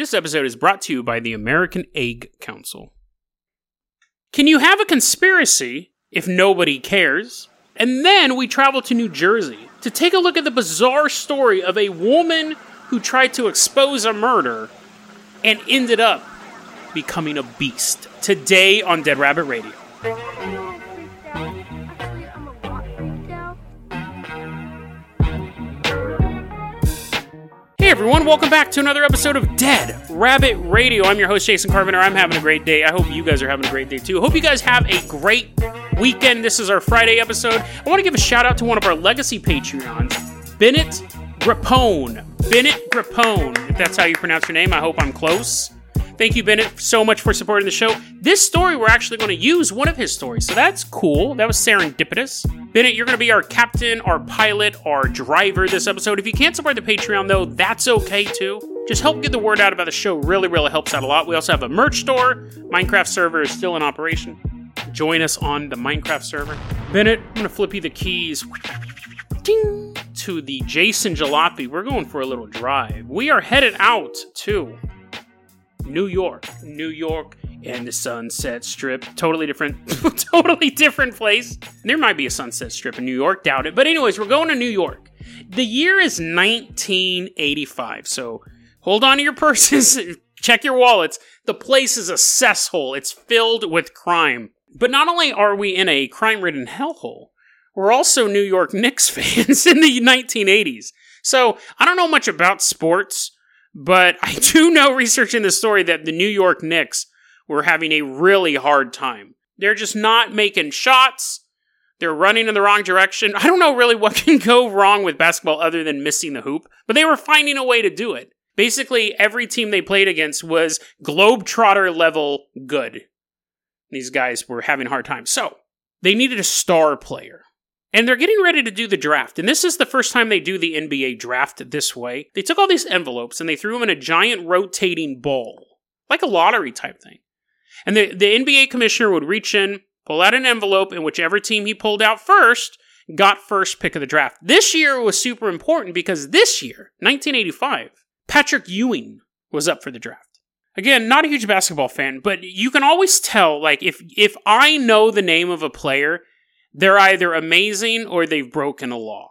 This episode is brought to you by the American Egg Council. Can you have a conspiracy if nobody cares? And then we travel to New Jersey to take a look at the bizarre story of a woman who tried to expose a murder and ended up becoming a beast. Today on Dead Rabbit Radio. Everyone, welcome back to another episode of Dead Rabbit Radio. I'm your host, Jason Carpenter. I'm having a great day. I hope you guys are having a great day too. Hope you guys have a great weekend. This is our Friday episode. I want to give a shout out to one of our legacy Patreons, Bennett Grappone. Bennett Grappone, if that's how you pronounce your name. I hope I'm close. Thank you, Bennett, so much for supporting the show. This story, we're actually going to use one of his stories, so that's cool. That was serendipitous. Bennett, you're going to be our captain, our pilot, our driver this episode. If you can't support the Patreon, though, that's okay too. Just help get the word out about the show. Really, really helps out a lot. We also have a merch store. Minecraft server is still in operation. Join us on the Minecraft server. Bennett, I'm going to flip you the keys. Ding, to the Jason Jalopy. We're going for a little drive. We are headed out to New York. New York and the Sunset Strip. Totally different, totally different place. There might be a Sunset Strip in New York, doubt it. But, anyways, we're going to New York. The year is 1985, so hold on to your purses, check your wallets. The place is a cesshole, it's filled with crime. But not only are we in a crime ridden hellhole, we're also New York Knicks fans in the 1980s. So, I don't know much about sports but I do know researching the story that the New York Knicks were having a really hard time. They're just not making shots. They're running in the wrong direction. I don't know really what can go wrong with basketball other than missing the hoop, but they were finding a way to do it. Basically, every team they played against was Globetrotter level good. These guys were having a hard time. So, they needed a star player. And they're getting ready to do the draft. And this is the first time they do the NBA draft this way. They took all these envelopes and they threw them in a giant rotating bowl, like a lottery type thing. And the, the NBA commissioner would reach in, pull out an envelope, and whichever team he pulled out first got first pick of the draft. This year was super important because this year, 1985, Patrick Ewing was up for the draft. Again, not a huge basketball fan, but you can always tell, like, if if I know the name of a player they're either amazing or they've broken a law.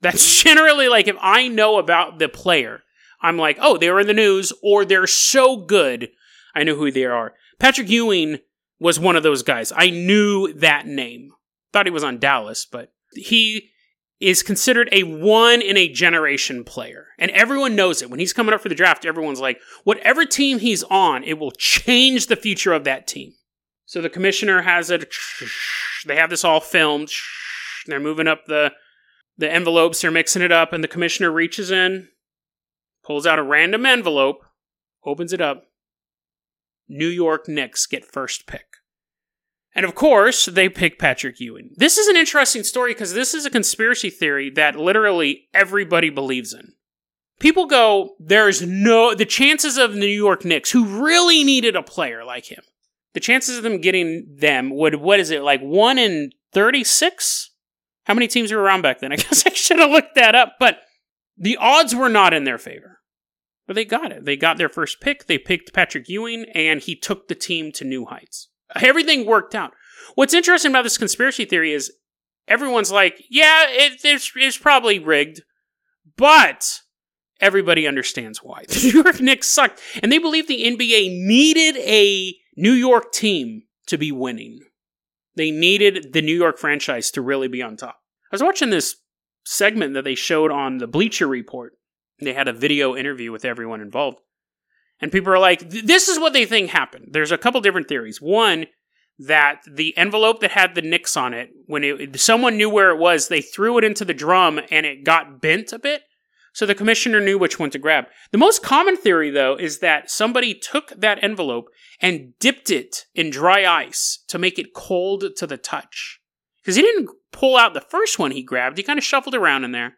That's generally like if I know about the player, I'm like, oh, they were in the news or they're so good, I know who they are. Patrick Ewing was one of those guys. I knew that name. Thought he was on Dallas, but he is considered a one in a generation player. And everyone knows it. When he's coming up for the draft, everyone's like, whatever team he's on, it will change the future of that team. So the commissioner has it they have this all filmed. They're moving up the the envelopes. They're mixing it up, and the commissioner reaches in, pulls out a random envelope, opens it up. New York Knicks get first pick. And of course, they pick Patrick Ewing. This is an interesting story because this is a conspiracy theory that literally everybody believes in. People go, there's no, the chances of the New York Knicks, who really needed a player like him, the chances of them getting them would what is it like one in 36 how many teams were around back then? I guess i should have looked that up but the odds were not in their favor. But they got it. They got their first pick. They picked patrick ewing and he took the team to new heights. Everything worked out. What's interesting about this conspiracy theory is everyone's like yeah it, it's, it's probably rigged but everybody understands why. The new york knicks sucked and they believe the nba needed a New York team to be winning. They needed the New York franchise to really be on top. I was watching this segment that they showed on the Bleacher Report. They had a video interview with everyone involved. And people are like, this is what they think happened. There's a couple different theories. One, that the envelope that had the Knicks on it, when it, someone knew where it was, they threw it into the drum and it got bent a bit so the commissioner knew which one to grab. The most common theory, though, is that somebody took that envelope and dipped it in dry ice to make it cold to the touch. Because he didn't pull out the first one he grabbed, he kind of shuffled around in there,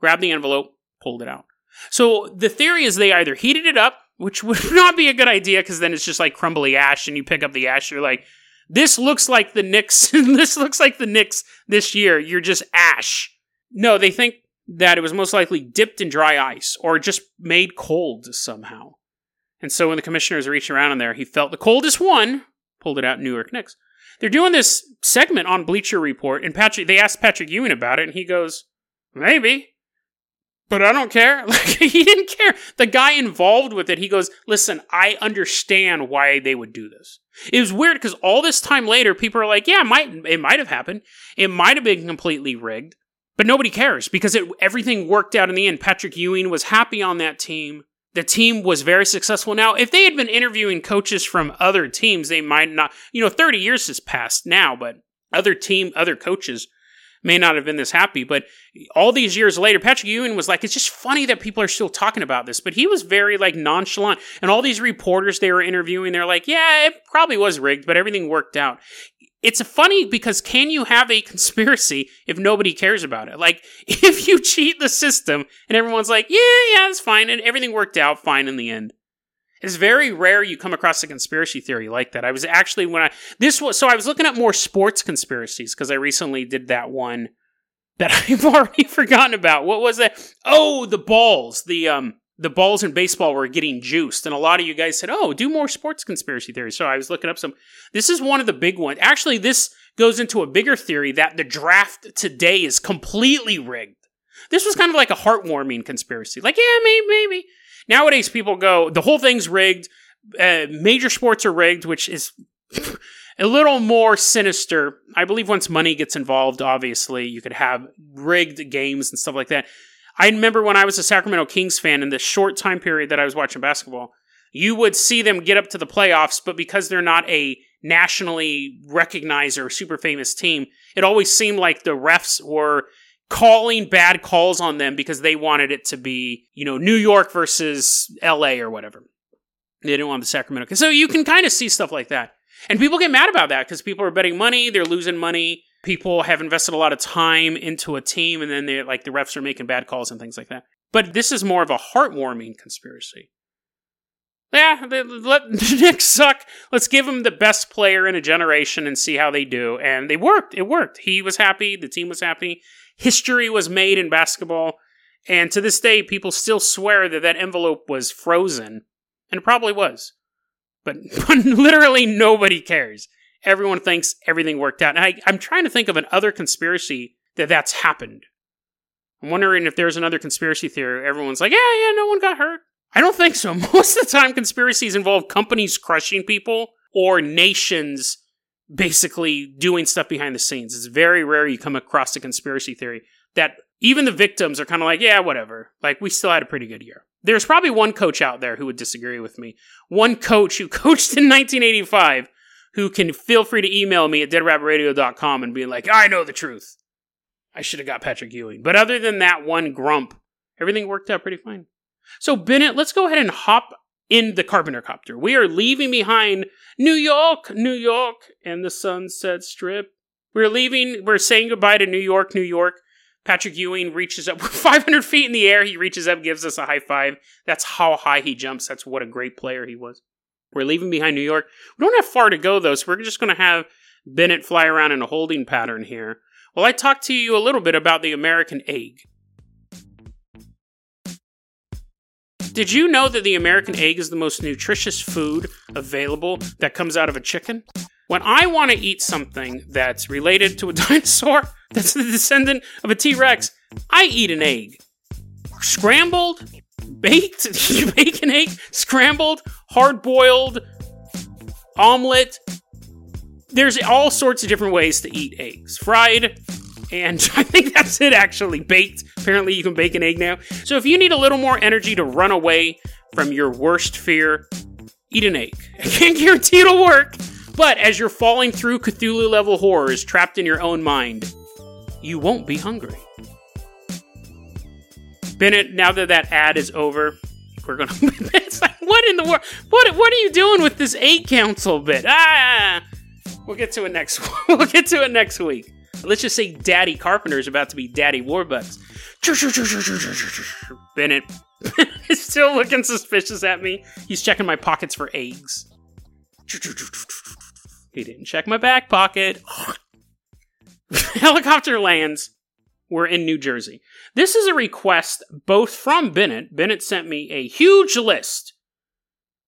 grabbed the envelope, pulled it out. So the theory is they either heated it up, which would not be a good idea because then it's just like crumbly ash, and you pick up the ash, you're like, this looks like the Knicks. this looks like the Knicks this year. You're just ash. No, they think that it was most likely dipped in dry ice or just made cold somehow. And so when the commissioners reached around in there, he felt the coldest one, pulled it out New York Knicks. They're doing this segment on Bleacher Report, and Patrick they asked Patrick Ewing about it, and he goes, Maybe. But I don't care. Like he didn't care. The guy involved with it, he goes, Listen, I understand why they would do this. It was weird because all this time later, people are like, Yeah, it might it might have happened. It might have been completely rigged. But nobody cares because it, everything worked out in the end. Patrick Ewing was happy on that team the team was very successful. Now, if they had been interviewing coaches from other teams, they might not, you know, 30 years has passed now, but other team, other coaches may not have been this happy. But all these years later, Patrick Ewing was like, it's just funny that people are still talking about this. But he was very like nonchalant. And all these reporters they were interviewing, they're like, yeah, it probably was rigged, but everything worked out it's funny because can you have a conspiracy if nobody cares about it? Like, if you cheat the system and everyone's like, yeah, yeah, it's fine, and everything worked out fine in the end. It's very rare you come across a conspiracy theory like that. I was actually when I this was so I was looking at more sports conspiracies because I recently did that one that I've already forgotten about. What was it? Oh, the balls. The um the balls in baseball were getting juiced. And a lot of you guys said, oh, do more sports conspiracy theories. So I was looking up some. This is one of the big ones. Actually, this goes into a bigger theory that the draft today is completely rigged. This was kind of like a heartwarming conspiracy. Like, yeah, maybe, maybe. Nowadays, people go, the whole thing's rigged. Uh, major sports are rigged, which is a little more sinister. I believe once money gets involved, obviously, you could have rigged games and stuff like that. I remember when I was a Sacramento Kings fan in the short time period that I was watching basketball, you would see them get up to the playoffs, but because they're not a nationally recognized or super famous team, it always seemed like the refs were calling bad calls on them because they wanted it to be, you know, New York versus LA or whatever. They didn't want the Sacramento. So you can kind of see stuff like that. And people get mad about that because people are betting money, they're losing money people have invested a lot of time into a team and then they like the refs are making bad calls and things like that. But this is more of a heartwarming conspiracy. Yeah, let the Knicks suck. Let's give him the best player in a generation and see how they do. And they worked. It worked. He was happy. The team was happy. History was made in basketball. And to this day, people still swear that that envelope was frozen. And it probably was. But literally nobody cares everyone thinks everything worked out. And I, I'm trying to think of another conspiracy that that's happened. I'm wondering if there's another conspiracy theory. Everyone's like, yeah, yeah, no one got hurt. I don't think so. Most of the time, conspiracies involve companies crushing people or nations basically doing stuff behind the scenes. It's very rare you come across a conspiracy theory that even the victims are kind of like, yeah, whatever. Like, we still had a pretty good year. There's probably one coach out there who would disagree with me. One coach who coached in 1985 who can feel free to email me at deadrabbitradio.com and be like, I know the truth. I should have got Patrick Ewing. But other than that one grump, everything worked out pretty fine. So, Bennett, let's go ahead and hop in the Carpenter Copter. We are leaving behind New York, New York, and the Sunset Strip. We're leaving, we're saying goodbye to New York, New York. Patrick Ewing reaches up 500 feet in the air. He reaches up, gives us a high five. That's how high he jumps. That's what a great player he was. We're leaving behind New York. We don't have far to go, though, so we're just going to have Bennett fly around in a holding pattern here. Well, I talked to you a little bit about the American egg. Did you know that the American egg is the most nutritious food available that comes out of a chicken? When I want to eat something that's related to a dinosaur, that's the descendant of a T Rex, I eat an egg. Scrambled, baked, an egg, scrambled, hard boiled, omelet. There's all sorts of different ways to eat eggs. Fried, and I think that's it actually. Baked. Apparently, you can bake an egg now. So, if you need a little more energy to run away from your worst fear, eat an egg. I can't guarantee it'll work, but as you're falling through Cthulhu level horrors trapped in your own mind, you won't be hungry. Bennett, now that that ad is over, we're gonna. what in the world? What What are you doing with this eight council bit? Ah, we'll get to it next. we'll get to it next week. Let's just say Daddy Carpenter is about to be Daddy Warbucks. Bennett is still looking suspicious at me. He's checking my pockets for eggs. He didn't check my back pocket. Helicopter lands. We're in New Jersey. This is a request both from Bennett. Bennett sent me a huge list.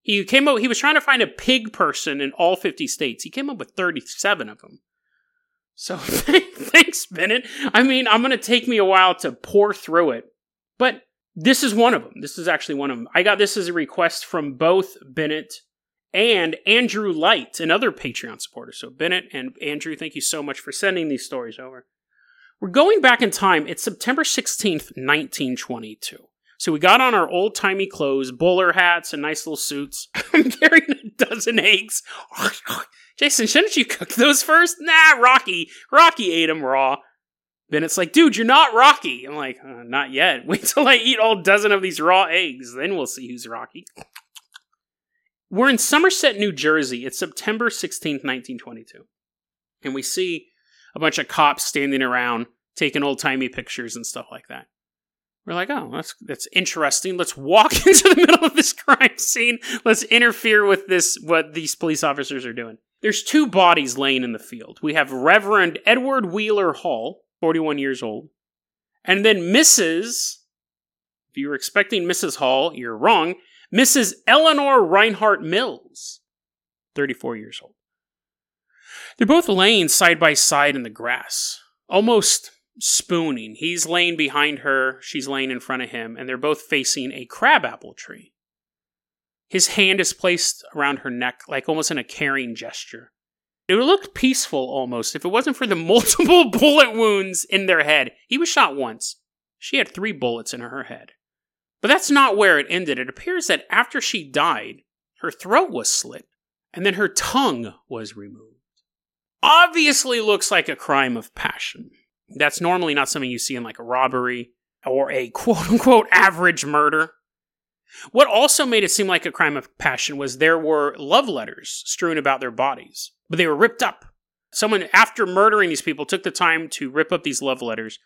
He came up. He was trying to find a pig person in all 50 states. He came up with 37 of them. So thanks, Bennett. I mean, I'm gonna take me a while to pour through it, but this is one of them. This is actually one of them. I got this as a request from both Bennett and Andrew Light, another Patreon supporter. So Bennett and Andrew, thank you so much for sending these stories over. We're going back in time. It's September 16th, 1922. So we got on our old timey clothes, bowler hats, and nice little suits. I'm carrying a dozen eggs. Jason, shouldn't you cook those first? Nah, Rocky. Rocky ate them raw. Bennett's like, dude, you're not Rocky. I'm like, uh, not yet. Wait till I eat all dozen of these raw eggs. Then we'll see who's Rocky. We're in Somerset, New Jersey. It's September 16th, 1922. And we see a bunch of cops standing around taking old timey pictures and stuff like that. We're like, oh, that's that's interesting. Let's walk into the middle of this crime scene. Let's interfere with this what these police officers are doing. There's two bodies laying in the field. We have Reverend Edward Wheeler Hall, 41 years old, and then Mrs. If you were expecting Mrs. Hall, you're wrong. Mrs. Eleanor Reinhardt Mills, 34 years old. They're both laying side by side in the grass, almost spooning. He's laying behind her, she's laying in front of him, and they're both facing a crabapple tree. His hand is placed around her neck, like almost in a caring gesture. It would look peaceful almost if it wasn't for the multiple bullet wounds in their head. He was shot once. She had three bullets in her head. But that's not where it ended. It appears that after she died, her throat was slit, and then her tongue was removed. Obviously looks like a crime of passion. That's normally not something you see in like a robbery or a quote unquote average murder. What also made it seem like a crime of passion was there were love letters strewn about their bodies, but they were ripped up. Someone, after murdering these people, took the time to rip up these love letters,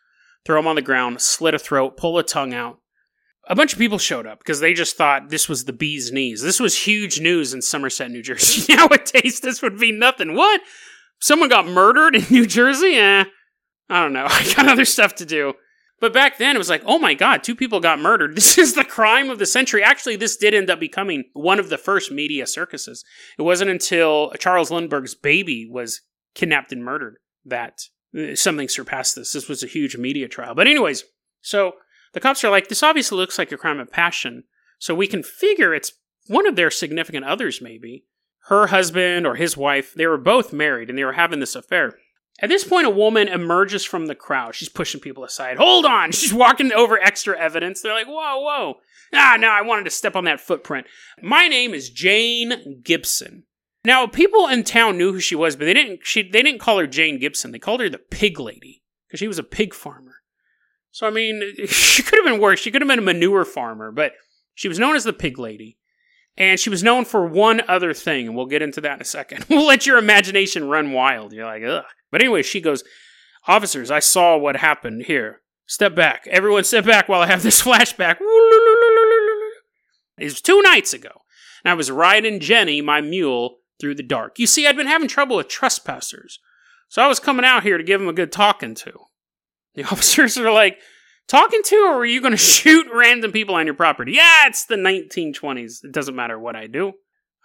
throw them on the ground, slit a throat, pull a tongue out. A bunch of people showed up because they just thought this was the bee's knees. This was huge news in Somerset, New Jersey. Nowadays, this would be nothing. What? Someone got murdered in New Jersey? Eh, I don't know. I got other stuff to do. But back then, it was like, oh my God, two people got murdered. This is the crime of the century. Actually, this did end up becoming one of the first media circuses. It wasn't until Charles Lindbergh's baby was kidnapped and murdered that uh, something surpassed this. This was a huge media trial. But, anyways, so the cops are like, this obviously looks like a crime of passion. So we can figure it's one of their significant others, maybe. Her husband or his wife, they were both married and they were having this affair. At this point, a woman emerges from the crowd. She's pushing people aside. Hold on! She's walking over extra evidence. They're like, whoa, whoa. Ah, no, I wanted to step on that footprint. My name is Jane Gibson. Now, people in town knew who she was, but they didn't. She, they didn't call her Jane Gibson. They called her the Pig Lady because she was a pig farmer. So, I mean, she could have been worse. She could have been a manure farmer, but she was known as the Pig Lady. And she was known for one other thing, and we'll get into that in a second. we'll let your imagination run wild. You're like, ugh. But anyway, she goes, Officers, I saw what happened here. Step back. Everyone step back while I have this flashback. It was two nights ago. And I was riding Jenny, my mule, through the dark. You see, I'd been having trouble with trespassers. So I was coming out here to give them a good talking to. The officers are like, Talking to, or are you going to shoot random people on your property? Yeah, it's the 1920s. It doesn't matter what I do.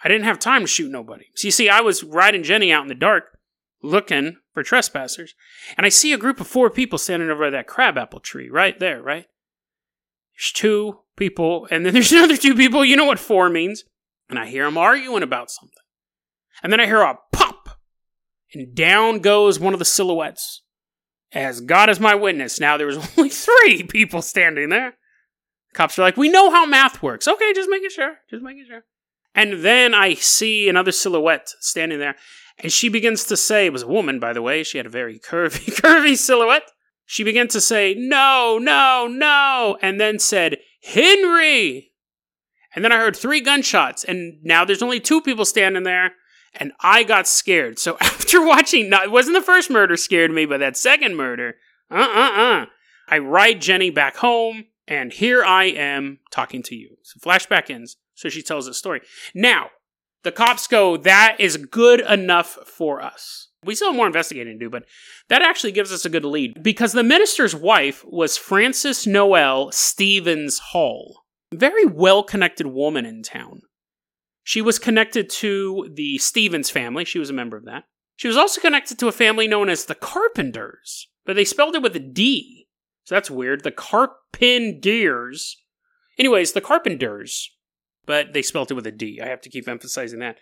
I didn't have time to shoot nobody. So you see, I was riding Jenny out in the dark, looking for trespassers, and I see a group of four people standing over that crabapple tree right there, right? There's two people, and then there's another two people. You know what four means. And I hear them arguing about something. And then I hear a pop, and down goes one of the silhouettes. As God is my witness, now there was only three people standing there. Cops are like, we know how math works. Okay, just making sure. Just making sure. And then I see another silhouette standing there, and she begins to say, it was a woman, by the way. She had a very curvy, curvy silhouette. She began to say, no, no, no, and then said, Henry. And then I heard three gunshots, and now there's only two people standing there and I got scared. So after watching, no, it wasn't the first murder scared me, but that second murder, uh uh uh. I ride Jenny back home, and here I am talking to you. So flashback ends. So she tells the story. Now, the cops go, that is good enough for us. We still have more investigating to do, but that actually gives us a good lead because the minister's wife was Frances Noel Stevens Hall. Very well connected woman in town. She was connected to the Stevens family. She was a member of that. She was also connected to a family known as the Carpenters, but they spelled it with a D. So that's weird. The Carpenders. Anyways, the Carpenters, but they spelled it with a D. I have to keep emphasizing that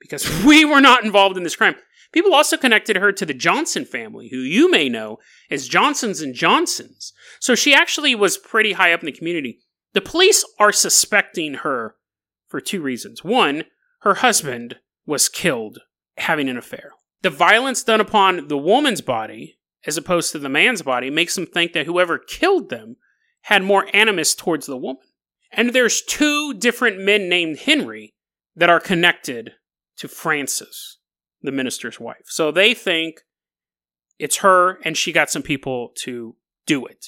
because we were not involved in this crime. People also connected her to the Johnson family, who you may know as Johnsons and Johnsons. So she actually was pretty high up in the community. The police are suspecting her for two reasons. One, her husband was killed having an affair. The violence done upon the woman's body, as opposed to the man's body, makes them think that whoever killed them had more animus towards the woman. And there's two different men named Henry that are connected to Frances, the minister's wife. So they think it's her and she got some people to do it.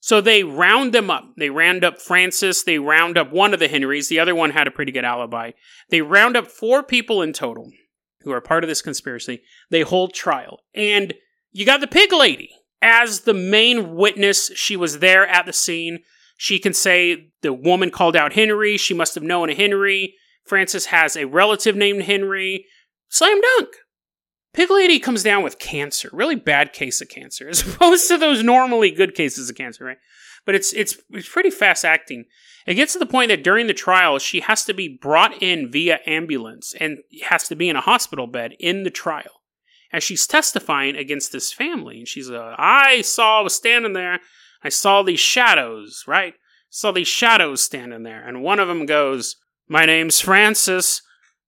So they round them up. They round up Frances. They round up one of the Henrys. The other one had a pretty good alibi. They round up four people in total who are part of this conspiracy. They hold trial. And you got the pig lady as the main witness. She was there at the scene. She can say the woman called out Henry. She must have known a Henry. Frances has a relative named Henry. Slam dunk. Pig Lady comes down with cancer, really bad case of cancer, as opposed to those normally good cases of cancer, right? But it's it's it's pretty fast acting. It gets to the point that during the trial, she has to be brought in via ambulance and has to be in a hospital bed in the trial. As she's testifying against this family, and she's uh, I saw I was standing there, I saw these shadows, right? Saw these shadows standing there, and one of them goes, "My name's Frances,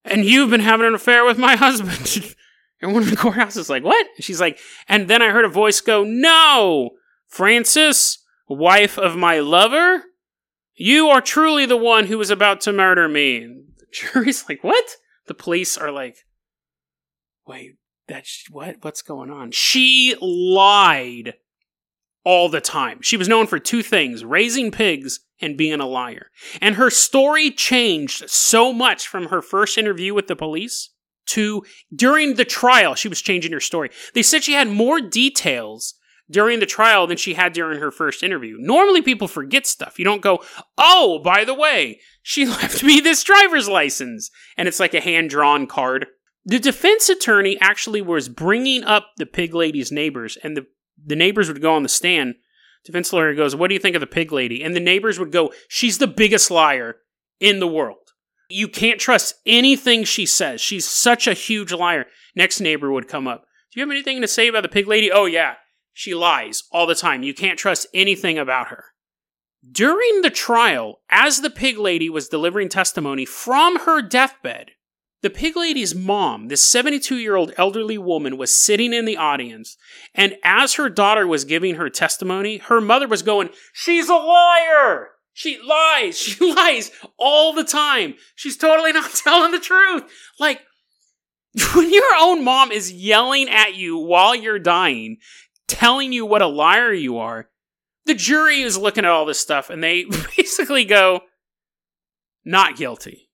and you've been having an affair with my husband." And one of the courthouse is like, what? she's like, and then I heard a voice go, no, Frances, wife of my lover, you are truly the one who was about to murder me. And the jury's like, what? The police are like, wait, that's what? What's going on? She lied all the time. She was known for two things raising pigs and being a liar. And her story changed so much from her first interview with the police to during the trial, she was changing her story. They said she had more details during the trial than she had during her first interview. Normally, people forget stuff. You don't go, oh, by the way, she left me this driver's license. And it's like a hand drawn card. The defense attorney actually was bringing up the pig lady's neighbors, and the, the neighbors would go on the stand. Defense lawyer goes, What do you think of the pig lady? And the neighbors would go, She's the biggest liar in the world. You can't trust anything she says. She's such a huge liar. Next neighbor would come up. Do you have anything to say about the pig lady? Oh, yeah. She lies all the time. You can't trust anything about her. During the trial, as the pig lady was delivering testimony from her deathbed, the pig lady's mom, this 72 year old elderly woman, was sitting in the audience. And as her daughter was giving her testimony, her mother was going, She's a liar! She lies. She lies all the time. She's totally not telling the truth. Like, when your own mom is yelling at you while you're dying, telling you what a liar you are, the jury is looking at all this stuff and they basically go, not guilty.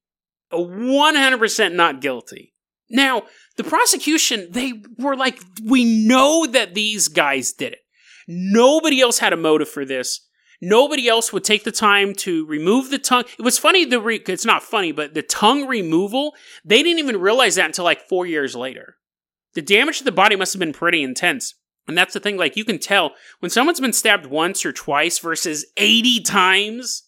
100% not guilty. Now, the prosecution, they were like, we know that these guys did it. Nobody else had a motive for this. Nobody else would take the time to remove the tongue. It was funny, the re- it's not funny, but the tongue removal, they didn't even realize that until like four years later. The damage to the body must have been pretty intense. And that's the thing, like, you can tell when someone's been stabbed once or twice versus 80 times,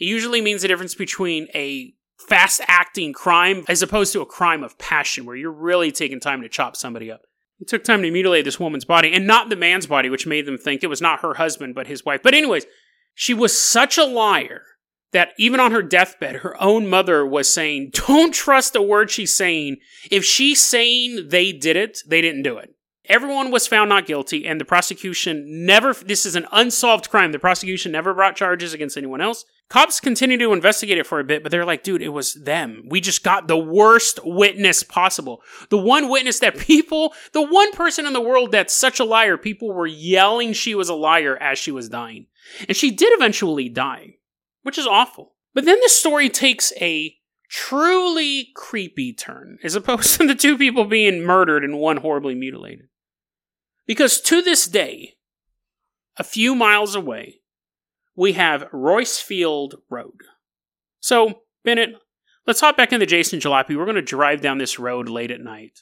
it usually means the difference between a fast acting crime as opposed to a crime of passion where you're really taking time to chop somebody up. It took time to mutilate this woman's body and not the man's body, which made them think it was not her husband, but his wife. But, anyways, she was such a liar that even on her deathbed, her own mother was saying, Don't trust a word she's saying. If she's saying they did it, they didn't do it. Everyone was found not guilty, and the prosecution never, this is an unsolved crime. The prosecution never brought charges against anyone else. Cops continued to investigate it for a bit, but they're like, dude, it was them. We just got the worst witness possible. The one witness that people, the one person in the world that's such a liar, people were yelling she was a liar as she was dying. And she did eventually die, which is awful. But then the story takes a truly creepy turn, as opposed to the two people being murdered and one horribly mutilated. Because to this day, a few miles away, we have Roycefield Road. So, Bennett, Let's hop back into Jason Jalopy. We're going to drive down this road late at night.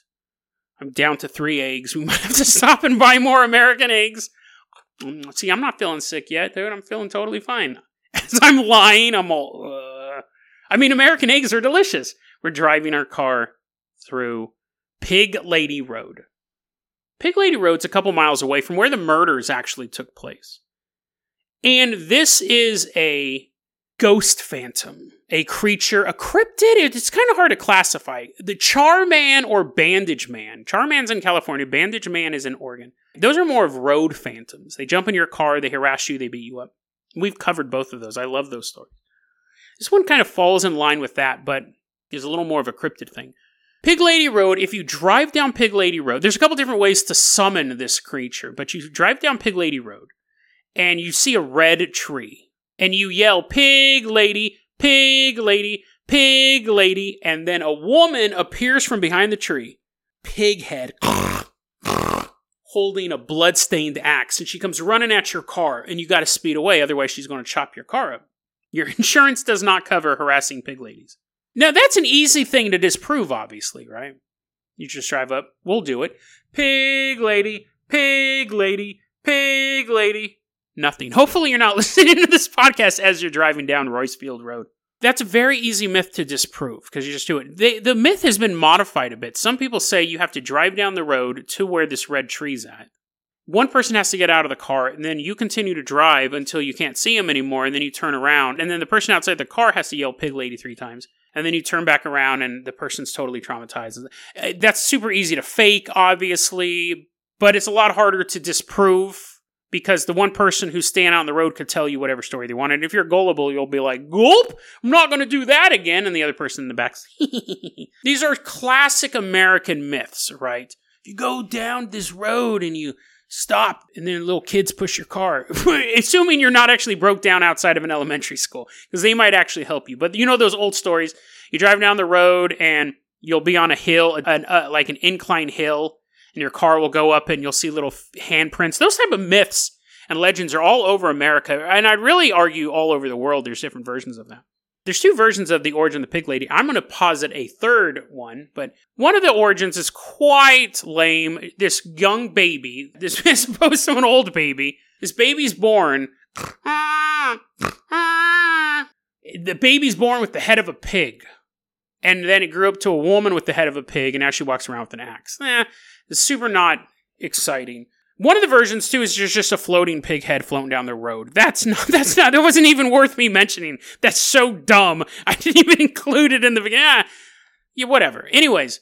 I'm down to three eggs. We might have to stop and buy more American eggs. See, I'm not feeling sick yet, dude. I'm feeling totally fine. As I'm lying, I'm all. Uh... I mean, American eggs are delicious. We're driving our car through Pig Lady Road. Pig Lady Road's a couple miles away from where the murders actually took place. And this is a ghost phantom, a creature, a cryptid. It's kind of hard to classify. The Charman or Bandage Man. Charman's in California, Bandage Man is in Oregon. Those are more of road phantoms. They jump in your car, they harass you, they beat you up. We've covered both of those. I love those stories. This one kind of falls in line with that, but is a little more of a cryptid thing. Pig Lady Road, if you drive down Pig Lady Road, there's a couple different ways to summon this creature, but you drive down Pig Lady Road and you see a red tree and you yell, Pig Lady, Pig Lady, Pig Lady, and then a woman appears from behind the tree, pig head, holding a blood-stained axe, and she comes running at your car, and you got to speed away, otherwise she's going to chop your car up. Your insurance does not cover harassing pig ladies. Now that's an easy thing to disprove, obviously, right? You just drive up, we'll do it. Pig lady, pig lady, pig lady. Nothing. Hopefully, you're not listening to this podcast as you're driving down Roycefield Road. That's a very easy myth to disprove because you just do it. The, the myth has been modified a bit. Some people say you have to drive down the road to where this red tree's at. One person has to get out of the car, and then you continue to drive until you can't see him anymore, and then you turn around, and then the person outside the car has to yell "pig lady" three times, and then you turn back around, and the person's totally traumatized. Uh, That's super easy to fake, obviously, but it's a lot harder to disprove because the one person who's staying out on the road could tell you whatever story they wanted. If you're gullible, you'll be like, "Gulp! I'm not going to do that again," and the other person in the back. These are classic American myths, right? If you go down this road and you stop and then little kids push your car assuming you're not actually broke down outside of an elementary school because they might actually help you but you know those old stories you drive down the road and you'll be on a hill an, uh, like an incline hill and your car will go up and you'll see little handprints those type of myths and legends are all over america and i'd really argue all over the world there's different versions of that there's two versions of the origin of the pig lady. I'm going to posit a third one, but one of the origins is quite lame. This young baby, this is supposed to an old baby. This baby's born. The baby's born with the head of a pig. And then it grew up to a woman with the head of a pig, and now she walks around with an axe. Eh, it's super not exciting. One of the versions too is just, just a floating pig head floating down the road. That's not that's not that wasn't even worth me mentioning. That's so dumb. I didn't even include it in the beginning. Yeah, yeah, whatever. Anyways,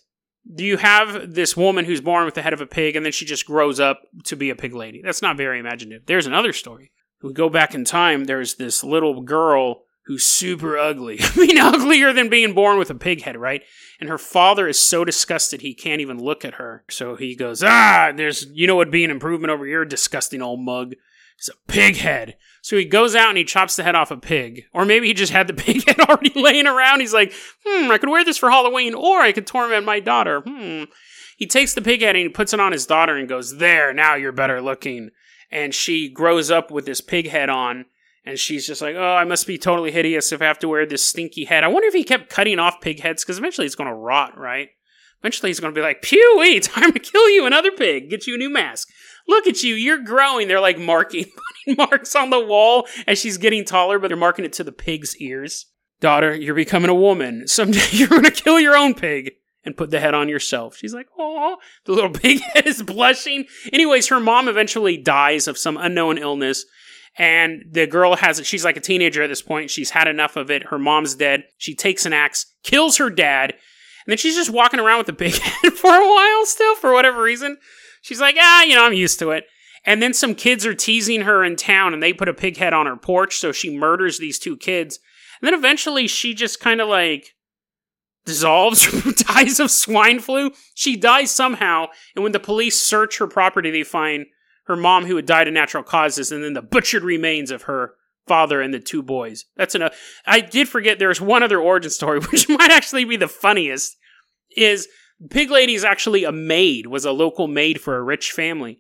do you have this woman who's born with the head of a pig and then she just grows up to be a pig lady? That's not very imaginative. There's another story. We go back in time. There's this little girl who's super ugly. I mean, uglier than being born with a pig head, right? And her father is so disgusted he can't even look at her. So he goes, Ah, there's, you know, what would be an improvement over your disgusting old mug. It's a pig head. So he goes out and he chops the head off a pig. Or maybe he just had the pig head already laying around. He's like, hmm, I could wear this for Halloween, or I could torment my daughter. Hmm. He takes the pig head and he puts it on his daughter and goes, There, now you're better looking. And she grows up with this pig head on and she's just like, "Oh, I must be totally hideous if I have to wear this stinky head." I wonder if he kept cutting off pig heads because eventually it's going to rot, right? Eventually he's going to be like, "Pew, time to kill you, another pig. Get you a new mask. Look at you, you're growing." They're like marking putting marks on the wall as she's getting taller, but they're marking it to the pig's ears. Daughter, you're becoming a woman. Someday you're going to kill your own pig and put the head on yourself. She's like, oh, the little pig head is blushing. Anyways, her mom eventually dies of some unknown illness and the girl has it. She's like a teenager at this point. She's had enough of it. Her mom's dead. She takes an axe, kills her dad, and then she's just walking around with a big head for a while still, for whatever reason. She's like, ah, you know, I'm used to it. And then some kids are teasing her in town and they put a pig head on her porch, so she murders these two kids. And then eventually she just kind of like dissolves dies of swine flu. She dies somehow, and when the police search her property, they find her mom who had died of natural causes, and then the butchered remains of her father and the two boys. That's enough. I did forget there's one other origin story, which might actually be the funniest. Is Pig Lady is actually a maid, was a local maid for a rich family,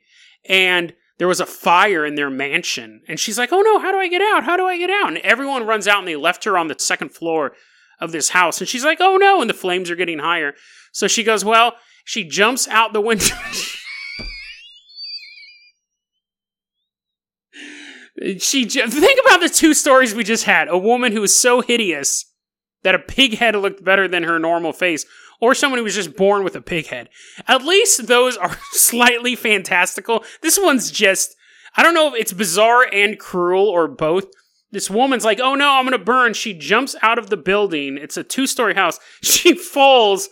and there was a fire in their mansion, and she's like, "Oh no, how do I get out? How do I get out?" And everyone runs out, and they left her on the second floor of this house. And she's like, oh no. And the flames are getting higher. So she goes, well, she jumps out the window. she think about the two stories we just had. A woman who was so hideous that a pig head looked better than her normal face or someone who was just born with a pig head. At least those are slightly fantastical. This one's just i don't know if it's bizarre and cruel or both. This woman's like oh no i'm gonna burn. She jumps out of the building. It's a two-story house. She falls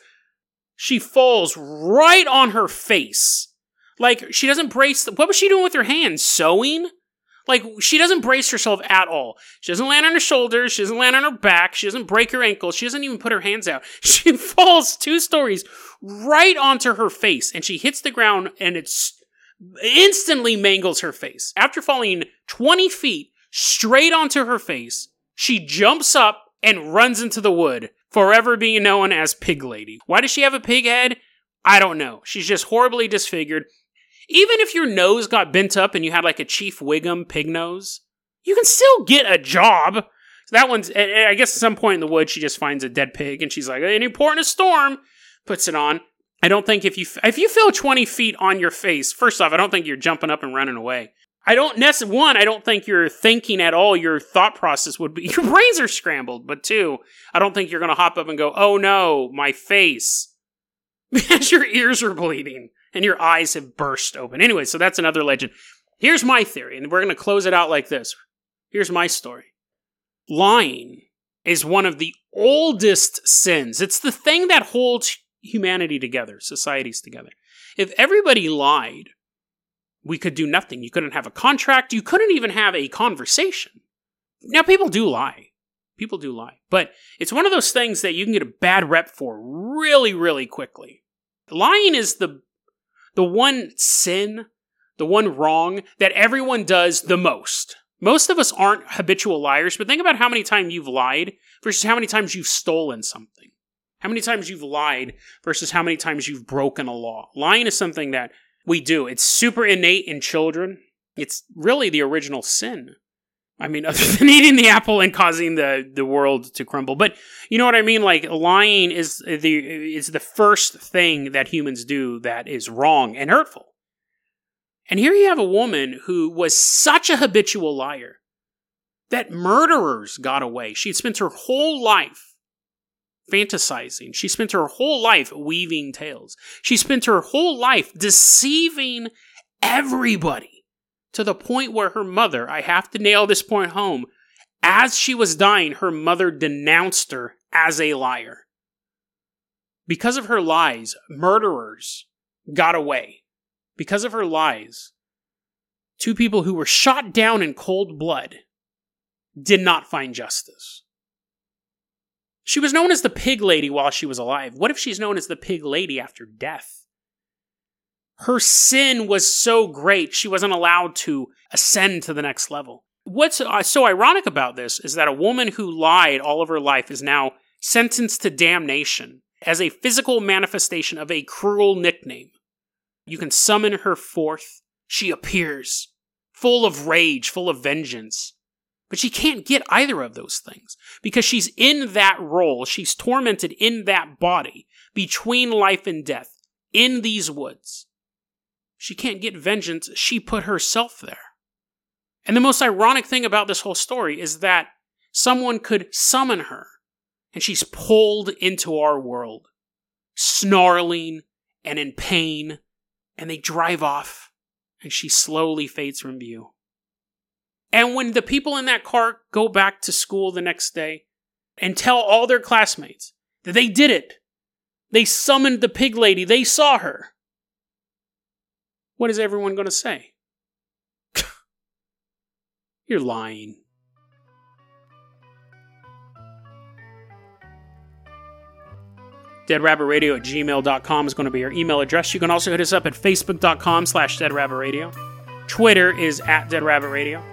she falls right on her face. Like she doesn't brace the, what was she doing with her hands? Sewing like she doesn't brace herself at all. She doesn't land on her shoulders. She doesn't land on her back. She doesn't break her ankle. She doesn't even put her hands out. She falls two stories right onto her face and she hits the ground and it's instantly mangles her face. After falling 20 feet straight onto her face, she jumps up and runs into the wood, forever being known as Pig Lady. Why does she have a pig head? I don't know. She's just horribly disfigured. Even if your nose got bent up and you had like a Chief Wiggum pig nose, you can still get a job. So that one's, I guess, at some point in the woods, she just finds a dead pig and she's like, "Any port in a storm," puts it on. I don't think if you if you feel twenty feet on your face, first off, I don't think you're jumping up and running away. I don't necessarily one. I don't think you're thinking at all. Your thought process would be your brains are scrambled. But two, I don't think you're going to hop up and go, "Oh no, my face," because your ears are bleeding and your eyes have burst open. Anyway, so that's another legend. Here's my theory, and we're going to close it out like this. Here's my story. Lying is one of the oldest sins. It's the thing that holds humanity together, societies together. If everybody lied, we could do nothing. You couldn't have a contract. You couldn't even have a conversation. Now, people do lie. People do lie. But it's one of those things that you can get a bad rep for really, really quickly. Lying is the the one sin, the one wrong that everyone does the most. Most of us aren't habitual liars, but think about how many times you've lied versus how many times you've stolen something. How many times you've lied versus how many times you've broken a law. Lying is something that we do. It's super innate in children. It's really the original sin. I mean, other than eating the apple and causing the, the world to crumble. But you know what I mean? Like lying is the is the first thing that humans do that is wrong and hurtful. And here you have a woman who was such a habitual liar that murderers got away. She spent her whole life fantasizing. She spent her whole life weaving tales. She spent her whole life deceiving everybody to the point where her mother, I have to nail this point home, as she was dying, her mother denounced her as a liar. Because of her lies, murderers got away. Because of her lies, two people who were shot down in cold blood did not find justice. She was known as the pig lady while she was alive. What if she's known as the pig lady after death? Her sin was so great she wasn't allowed to ascend to the next level. What's uh, so ironic about this is that a woman who lied all of her life is now sentenced to damnation as a physical manifestation of a cruel nickname. You can summon her forth. She appears, full of rage, full of vengeance. But she can't get either of those things because she's in that role. She's tormented in that body between life and death in these woods. She can't get vengeance, she put herself there. And the most ironic thing about this whole story is that someone could summon her, and she's pulled into our world, snarling and in pain, and they drive off, and she slowly fades from view. And when the people in that car go back to school the next day and tell all their classmates that they did it, they summoned the pig lady, they saw her, what is everyone going to say? You're lying. deadrabbitradio at gmail.com is going to be our email address. You can also hit us up at facebook.com slash deadrabbitradio. Twitter is at deadrabbitradio.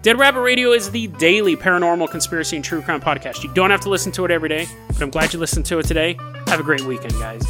Dead Rabbit Radio is the daily paranormal conspiracy and true crime podcast. You don't have to listen to it every day, but I'm glad you listened to it today. Have a great weekend, guys.